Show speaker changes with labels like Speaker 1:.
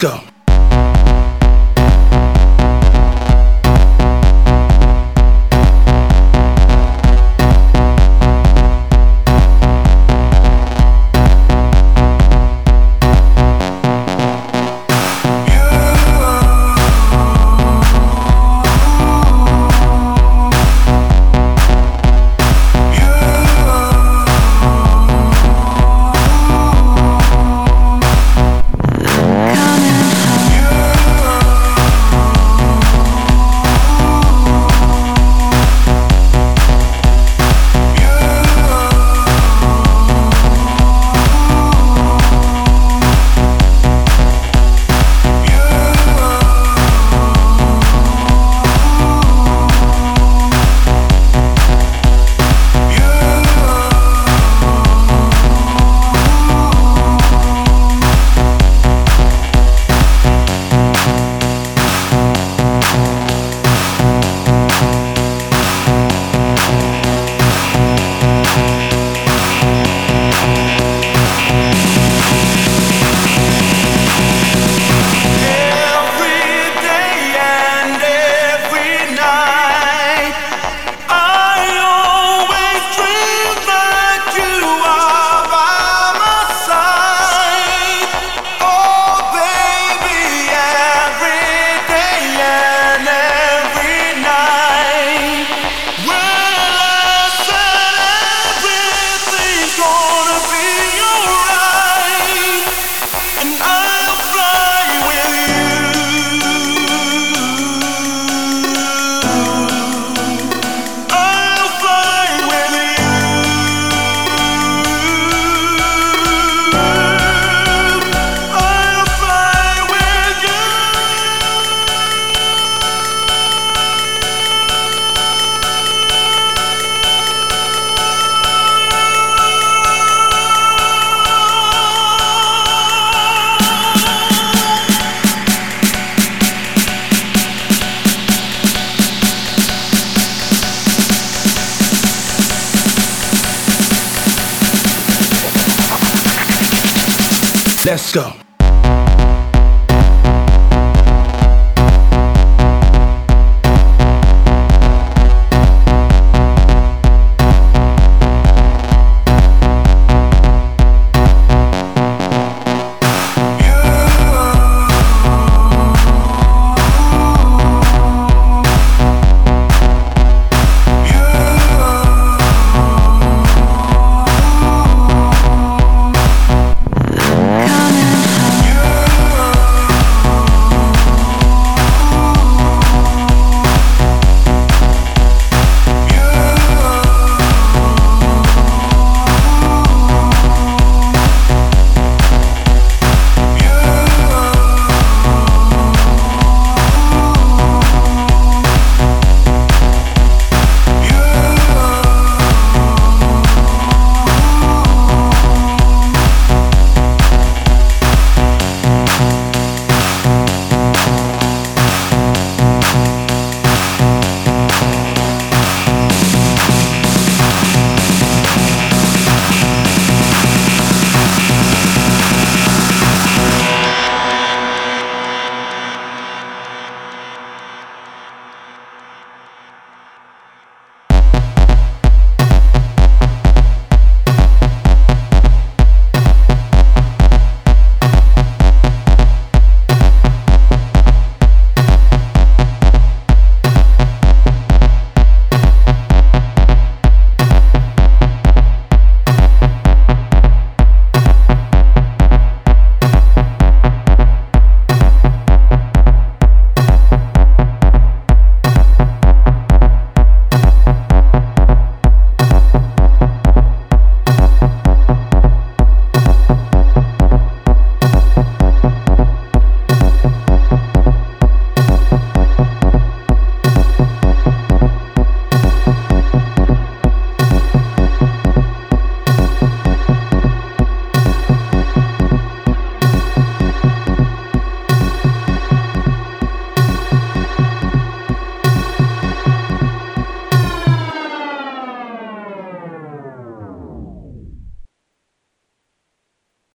Speaker 1: Let's go. Let's go.